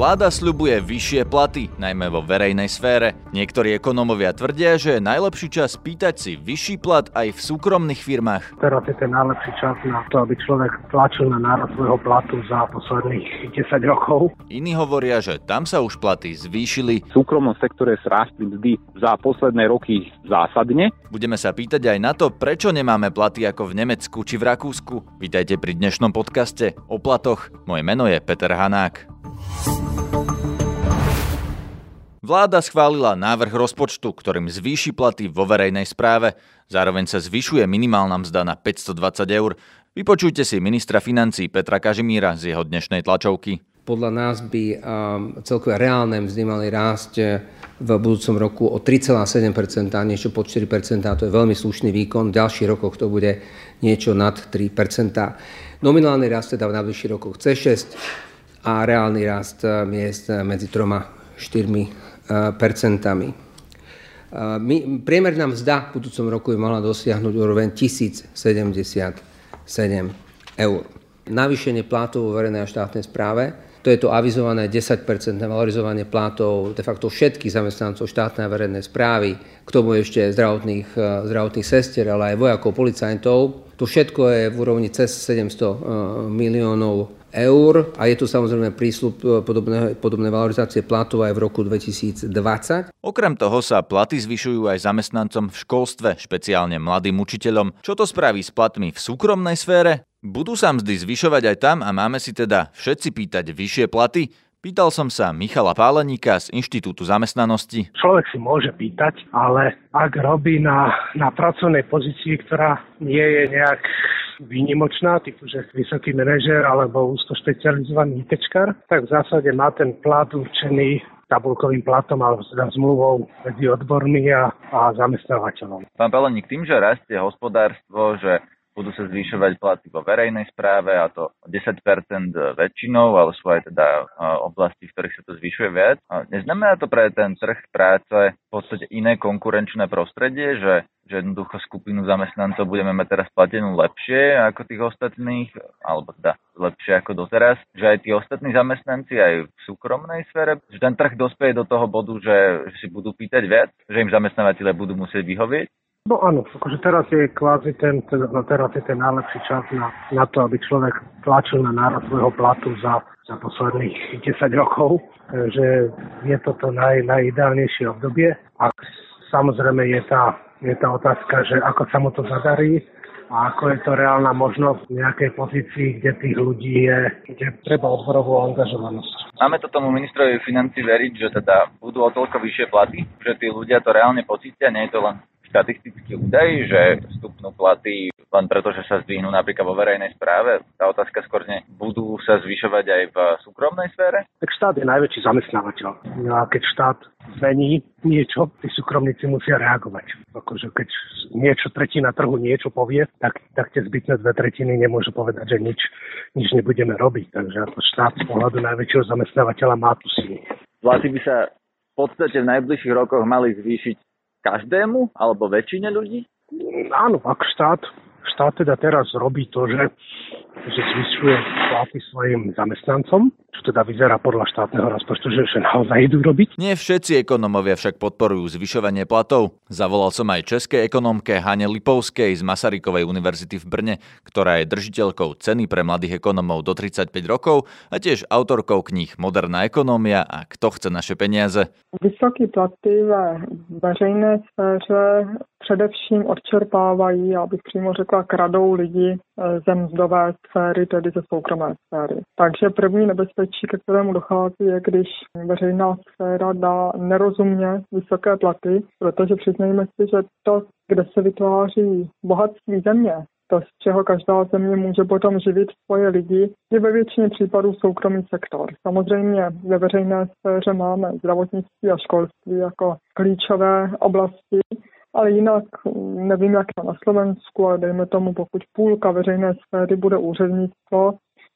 Vláda sľubuje vyššie platy, najmä vo verejnej sfére. Niektorí ekonómovia tvrdia, že je najlepší čas pýtať si vyšší plat aj v súkromných firmách. Teraz je ten najlepší čas na to, aby človek tlačil na náraz svojho platu za posledných 10 rokov. Iní hovoria, že tam sa už platy zvýšili. V súkromnom sektore rástli mzdy za posledné roky zásadne. Budeme sa pýtať aj na to, prečo nemáme platy ako v Nemecku či v Rakúsku. Vítajte pri dnešnom podcaste o platoch. Moje meno je Peter Hanák. Vláda schválila návrh rozpočtu, ktorým zvýši platy vo verejnej správe. Zároveň sa zvyšuje minimálna mzda na 520 eur. Vypočujte si ministra financí Petra Kažimíra z jeho dnešnej tlačovky. Podľa nás by um, celkové reálne mzdy mali rásť eh, v budúcom roku o 3,7%, niečo pod 4%, to je veľmi slušný výkon. V ďalších rokoch to bude niečo nad 3%. Nominálny rast teda v najbližších rokoch C6 a reálny rast eh, miest eh, medzi 3 a 4 percentami. Priemerná mzda v budúcom roku by mala dosiahnuť úroveň 1077 eur. Navýšenie plátov vo verejnej a štátnej správe, to je to avizované 10% valorizovanie plátov de facto všetkých zamestnancov štátnej a verejnej správy, k tomu ešte zdravotných, zdravotných sestier, ale aj vojakov, policajtov. To všetko je v úrovni cez 700 e, miliónov eur a je tu samozrejme prísľub e, podobné, podobné valorizácie platov aj v roku 2020. Okrem toho sa platy zvyšujú aj zamestnancom v školstve, špeciálne mladým učiteľom. Čo to spraví s platmi v súkromnej sfére? Budú sa mzdy zvyšovať aj tam a máme si teda všetci pýtať vyššie platy? Pýtal som sa Michala Páleníka z Inštitútu zamestnanosti. Človek si môže pýtať, ale ak robí na, na pracovnej pozícii, ktorá nie je nejak výnimočná, typu, že vysoký manažer alebo úzko špecializovaný ITčkar, tak v zásade má ten plat určený tabulkovým platom alebo teda zmluvou medzi odbormi a, a zamestnávateľom. Pán Peleník, tým, že rastie hospodárstvo, že budú sa zvyšovať platy vo verejnej správe a to 10% väčšinou, ale sú aj teda oblasti, v ktorých sa to zvyšuje viac. Neznamená to pre ten trh práce v podstate iné konkurenčné prostredie, že, že jednoducho skupinu zamestnancov budeme mať teraz platenú lepšie ako tých ostatných, alebo teda lepšie ako doteraz, že aj tí ostatní zamestnanci aj v súkromnej sfére, že ten trh dospeje do toho bodu, že, si budú pýtať viac, že im zamestnávateľe budú musieť vyhovieť No áno, akože teraz je kvázi ten, no teraz je ten najlepší čas na, na to, aby človek tlačil na náraz svojho platu za, za posledných 10 rokov, že je toto naj, najideálnejšie obdobie. A samozrejme je tá, je tá otázka, že ako sa mu to zadarí, a ako je to reálna možnosť v nejakej pozícii, kde tých ľudí je, kde treba odborovú angažovanosť. Máme to tomu ministrovi financí veriť, že teda budú o toľko vyššie platy, že tí ľudia to reálne pocítia, nie je to len štatistický údaj, že stupnú platy len preto, že sa zdvihnú napríklad vo verejnej správe. Tá otázka skôr nie, budú sa zvyšovať aj v súkromnej sfére? Tak štát je najväčší zamestnávateľ. No a keď štát zmení niečo, tí súkromníci musia reagovať. Akože keď niečo tretina trhu niečo povie, tak, tak tie zbytné dve tretiny nemôžu povedať, že nič, nič nebudeme robiť. Takže ako štát z pohľadu najväčšieho zamestnávateľa má tu silu. Platy by sa v podstate v najbližších rokoch mali zvýšiť každému alebo väčšine ľudí? Áno, ak štát, štát teda teraz robí to, že, že zvyšuje platy svojim zamestnancom, čo teda vyzerá podľa štátneho rozpočtu, že, že naozaj idú robiť. Nie všetci ekonomovia však podporujú zvyšovanie platov. Zavolal som aj českej ekonomke Hane Lipovskej z Masarykovej univerzity v Brne, ktorá je držiteľkou ceny pre mladých ekonomov do 35 rokov a tiež autorkou kníh Moderná ekonomia a Kto chce naše peniaze. Vysoké platy ve veřejné sféře především odčerpávají, abych přímo řekla, kradou lidi eh, ze mzdové sféry, tedy ze soukromé sféry. Takže první nebezpečí, ke kterému dochází, je, když veřejná sféra dá nerozumně vysoké platy, protože přiznejme si, že to, kde se vytváří bohatství země, to, z čeho každá země může potom živit svoje lidi, je ve většině případů soukromý sektor. Samozřejmě ve veřejné sféře máme zdravotnictví a školství jako klíčové oblasti, ale jinak nevím, jak na Slovensku, ale dejme tomu, pokud půlka veřejné sféry bude úřednictvo,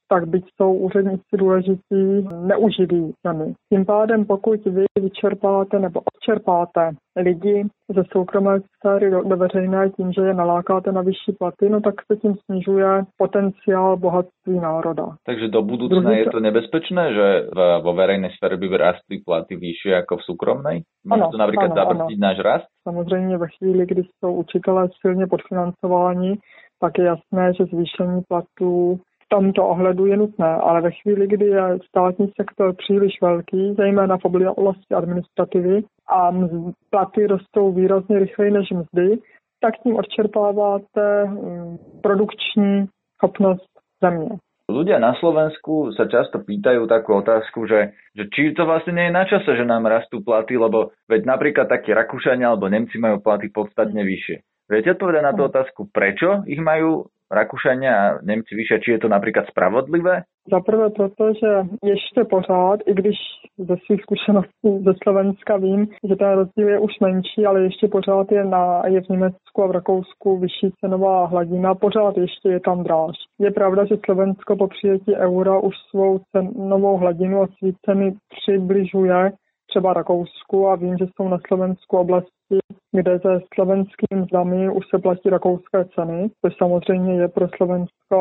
tak byť jsou úředníci důležití, neuživí zemi. Tím pádem, pokud vy vyčerpáte nebo odčerpáte lidi ze soukromé sféry do, do veřejné tím, že je nalákáte na vyšší platy, no tak se tím snižuje potenciál bohatství národa. Takže do budoucna Druhý... je to nebezpečné, že v, vo verejnej sfére by rastly platy vyšší jako v soukromnej? Může to například zabrzdit náš rast? Samozřejmě ve chvíli, kdy jsou učitelé silně podfinancováni, pak je jasné, že zvýšení platů v tomto ohledu je nutné, ale ve chvíli, kdy je státní sektor příliš velký, zejména v oblasti administrativy a platy rostou výrazně rychleji než mzdy, tak tím odčerpáváte mm, produkční schopnost země. Ľudia na Slovensku sa často pýtajú takú otázku, že, že či to vlastne nie je na čase, že nám rastú platy, lebo veď napríklad takí Rakúšania alebo Nemci majú platy podstatne vyššie. Viete odpovedať na tú otázku, prečo ich majú Rakúšania a Nemci vyššie, či je to napríklad spravodlivé? Za prvé proto, že ještě pořád, i když ze svých zkušeností ze Slovenska vím, že ten rozdíl je už menší, ale ještě pořád je, na, je v Německu a v Rakousku vyšší cenová hladina, pořád ještě je tam dráž. Je pravda, že Slovensko po přijetí eura už svou cenovou hladinu a svý ceny přibližuje třeba Rakousku a vím, že jsou na Slovensku oblasti, kde se slovenskými mzdami už se platí rakouské ceny, což samozřejmě je pro Slovensko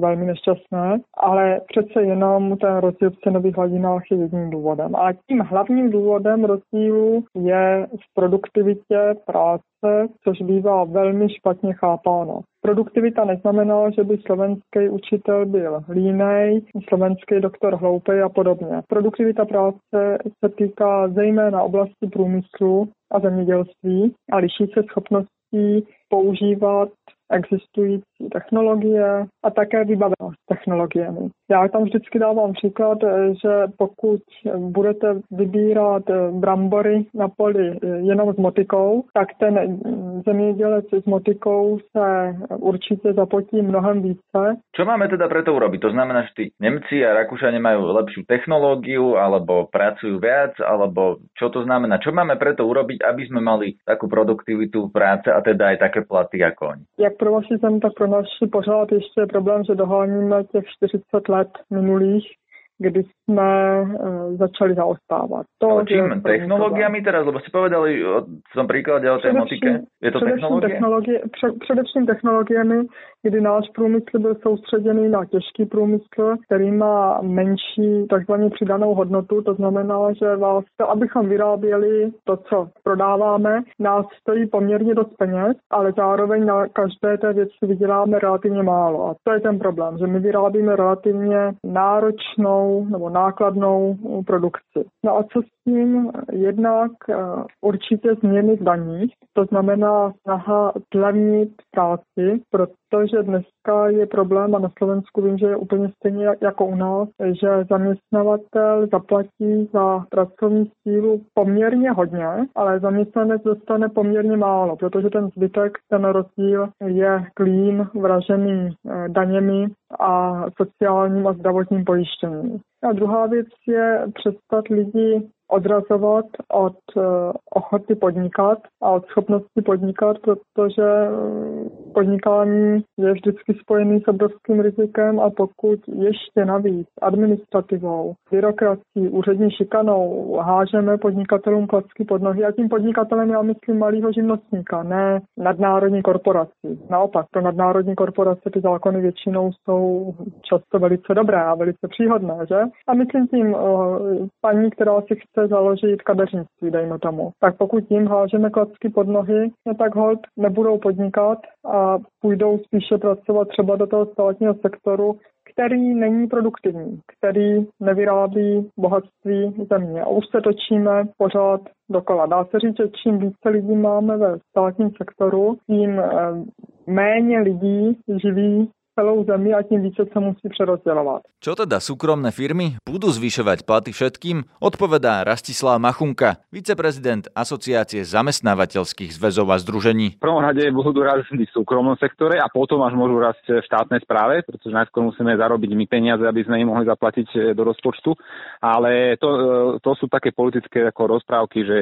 velmi nešťastné, ale přece jenom ten rozdíl v cenových hladinách je jedním důvodem. A tím hlavním důvodem rozdílu je v produktivitě práce, což bývá velmi špatně chápáno. Produktivita neznamená, že by slovenský učitel byl línej, slovenský doktor hloupej a podobně. Produktivita práce se týká zejména oblasti průmyslu a zemědělství a liší se schopností používat existující technologie a také vybavenost technologiemi. Já tam vždycky dávám příklad, že pokud budete vybírat brambory na poli jenom s motikou, tak ten zemědělec s motikou se určitě zapotí mnohem více. Co máme teda preto urobiť? To znamená, že tí Nemci a Rakúšania majú lepšiu technológiu, alebo pracujú viac, alebo čo to znamená? Čo máme preto urobiť, aby sme mali takú produktivitu práce a teda aj také platy ako oni? Jak pro vaši zem, tak pro naši pořád ještě je problém, že doháníme těch 40 let minulých, kdy jsme uh, začali zaostávat. To, Ale čím? Technologiami teraz? Lebo si povedali v tom príklade o tej motike. Je to technologie? technologie pře, především technologiemi, kdy náš průmysl byl soustředěný na těžký průmysl, který má menší takzvaně přidanou hodnotu. To znamená, že vás, abychom vyráběli to, co prodáváme, nás stojí poměrně dost peněz, ale zároveň na každé té věci vyděláme relativně málo. A to je ten problém, že my vyrábíme relativně náročnou nebo nákladnou produkci. No a co s tím? Jednak eh, určitě změny v daních, to znamená snaha zlevnit práci, protože those are the dneska je problém a na Slovensku vím, že je úplně stejně jako u nás, že zaměstnavatel zaplatí za pracovní sílu poměrně hodně, ale zaměstnanec dostane poměrně málo, protože ten zbytek, ten rozdíl je klín vražený eh, daněmi a sociálním a zdravotním pojištěním. A druhá věc je přestat lidi odrazovat od eh, ochoty podnikat a od schopnosti podnikat, protože eh, podnikání je vždycky spojený s obrovským rizikem a pokud ještě navíc administrativou, byrokracií, úřední šikanou hážeme podnikatelům klacky pod nohy a tím podnikatelem já myslím malého živnostníka, ne nadnárodní korporaci. Naopak, pro nadnárodní korporace ty zákony většinou jsou často velice dobré a velice příhodné, že? A myslím tím uh, paní, která si chce založit kadeřnictví, dejme tomu. Tak pokud jim hážeme klacky pod nohy, no tak hold nebudou podnikat a půjdou spíše pracovat třeba do toho státního sektoru, který není produktivní, který nevyrábí bohatství země. A už se točíme pořád dokola. Dá se říct, že čím více lidí máme ve státním sektoru, tím eh, méně lidí živí celou zemi a tím více sa musí prerozdeľovať. Čo teda súkromné firmy budú zvyšovať platy všetkým? Odpovedá Rastislav Machunka, viceprezident Asociácie zamestnávateľských zväzov a združení. V prvom rade budú rásť v súkromnom sektore a potom až môžu rásť v štátnej správe, pretože najskôr musíme zarobiť my peniaze, aby sme im mohli zaplatiť e, do rozpočtu. Ale to, e, to sú také politické ako rozprávky, že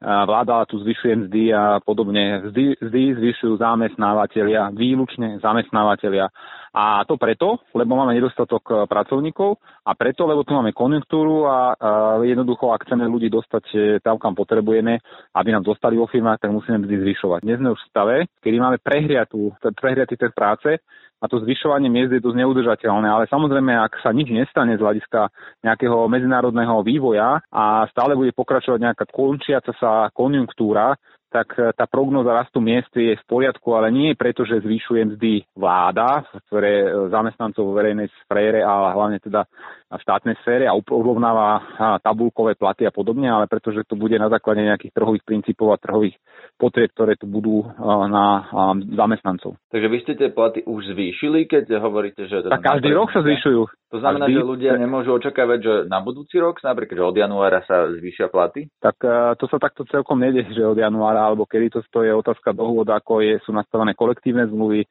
vláda tu zvyšuje mzdy a podobne. Mzdy, mzdy zvyšujú zamestnávateľia, výlučne zamestnávateľia A to preto, lebo máme nedostatok e, pracovníkov a preto, lebo tu máme konjunktúru a, a jednoducho, ak chceme ľudí dostať e, tam, kam potrebujeme, aby nám dostali vo firmách, tak musíme mzdy zvyšovať. Dnes sme už v stave, kedy máme prehriatú, prehriatý trh práce a to zvyšovanie miest je dosť neudržateľné. Ale samozrejme, ak sa nič nestane z hľadiska nejakého medzinárodného vývoja a stále bude pokračovať nejaká končiaca sa konjunktúra, tak e, tá prognoza rastu miest je v poriadku, ale nie preto, že zvyšuje mzdy vláda, ktoré e, zamestnancov vo verejnej sfére a hlavne teda v štátnej sfére a urovnáva tabulkové platy a podobne, ale pretože to bude na základe nejakých trhových princípov a trhových potrieb, ktoré tu budú na zamestnancov. Takže vy ste tie platy už zvýšili, keď hovoríte, že... Tak každý rok sa zvyšujú. To znamená, každý... že ľudia nemôžu očakávať, že na budúci rok, napríklad, že od januára sa zvýšia platy? Tak to sa takto celkom nedie, že od januára alebo kedy to, to je otázka dohôd, ako je, sú nastavené kolektívne zmluvy,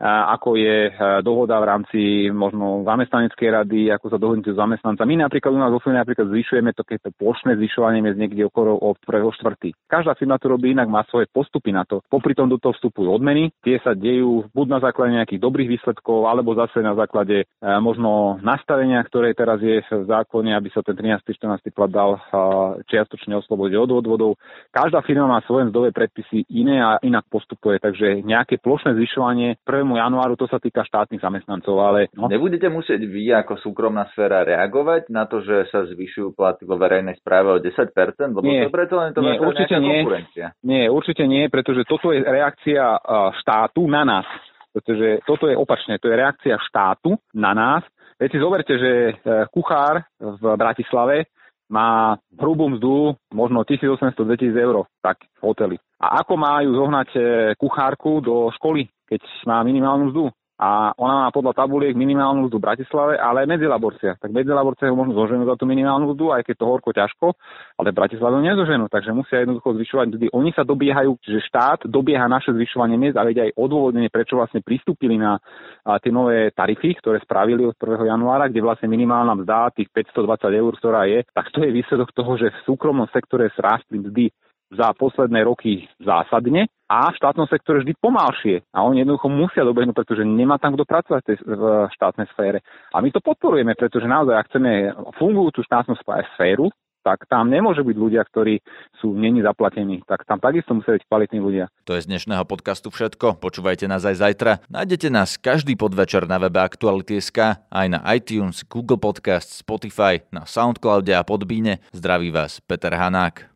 ako je e, dohoda v rámci možno zamestnaneckej rady, ako sa dohodnúť s zamestnancami. My napríklad u nás vo firme napríklad zvyšujeme takéto plošné zvyšovanie miest niekde okolo od 1. štvrtý. Každá firma to robí inak, má svoje postupy na to. Popri tom do toho vstupujú odmeny, tie sa dejú buď na základe nejakých dobrých výsledkov, alebo zase na základe e, možno nastavenia, ktoré teraz je v zákone, aby sa ten 13. 14. plat dal e, čiastočne oslobodiť od odvodov. Každá firma má svoje mzdové predpisy iné a inak postupuje, takže nejaké plošné zvyšovanie 1 januáru, to sa týka štátnych zamestnancov, ale... No. Nebudete musieť vy ako súkromná sféra reagovať na to, že sa zvyšujú platy vo verejnej správe o 10%? Lebo nie, to preto len to nie, určite nie, konkurencia. Nie, určite nie, pretože toto je reakcia štátu na nás. Pretože toto je opačne, to je reakcia štátu na nás. Veď si zoberte, že e, kuchár v Bratislave má hrubú mzdu možno 1800-2000 eur tak v hoteli. A ako majú zohnať e, kuchárku do školy? Keď má minimálnu mzdu a ona má podľa tabuliek minimálnu mzdu v Bratislave, ale aj medzilaborcia. Tak medzilaborcia ho možno zoženú za tú minimálnu mzdu, aj keď to horko ťažko, ale Bratislave ho nezoženú, takže musia jednoducho zvyšovať mzdy. Oni sa dobiehajú, že štát dobieha naše zvyšovanie miest a vedia aj odôvodnenie, prečo vlastne pristúpili na tie nové tarify, ktoré spravili od 1. januára, kde vlastne minimálna mzda tých 520 eur, ktorá je, tak to je výsledok toho, že v súkromnom sektore srástli mzdy za posledné roky zásadne a v štátnom sektore vždy pomalšie. A oni jednoducho musia dobehnúť, pretože nemá tam kto pracovať v štátnej sfére. A my to podporujeme, pretože naozaj, ak chceme fungujúcu štátnu sféru, tak tam nemôže byť ľudia, ktorí sú není zaplatení. Tak tam takisto musia byť kvalitní ľudia. To je z dnešného podcastu všetko. Počúvajte nás aj zajtra. Nájdete nás každý podvečer na webe Aktuality.sk, aj na iTunes, Google Podcast, Spotify, na Soundcloude a Podbíne. Zdraví vás Peter Hanák.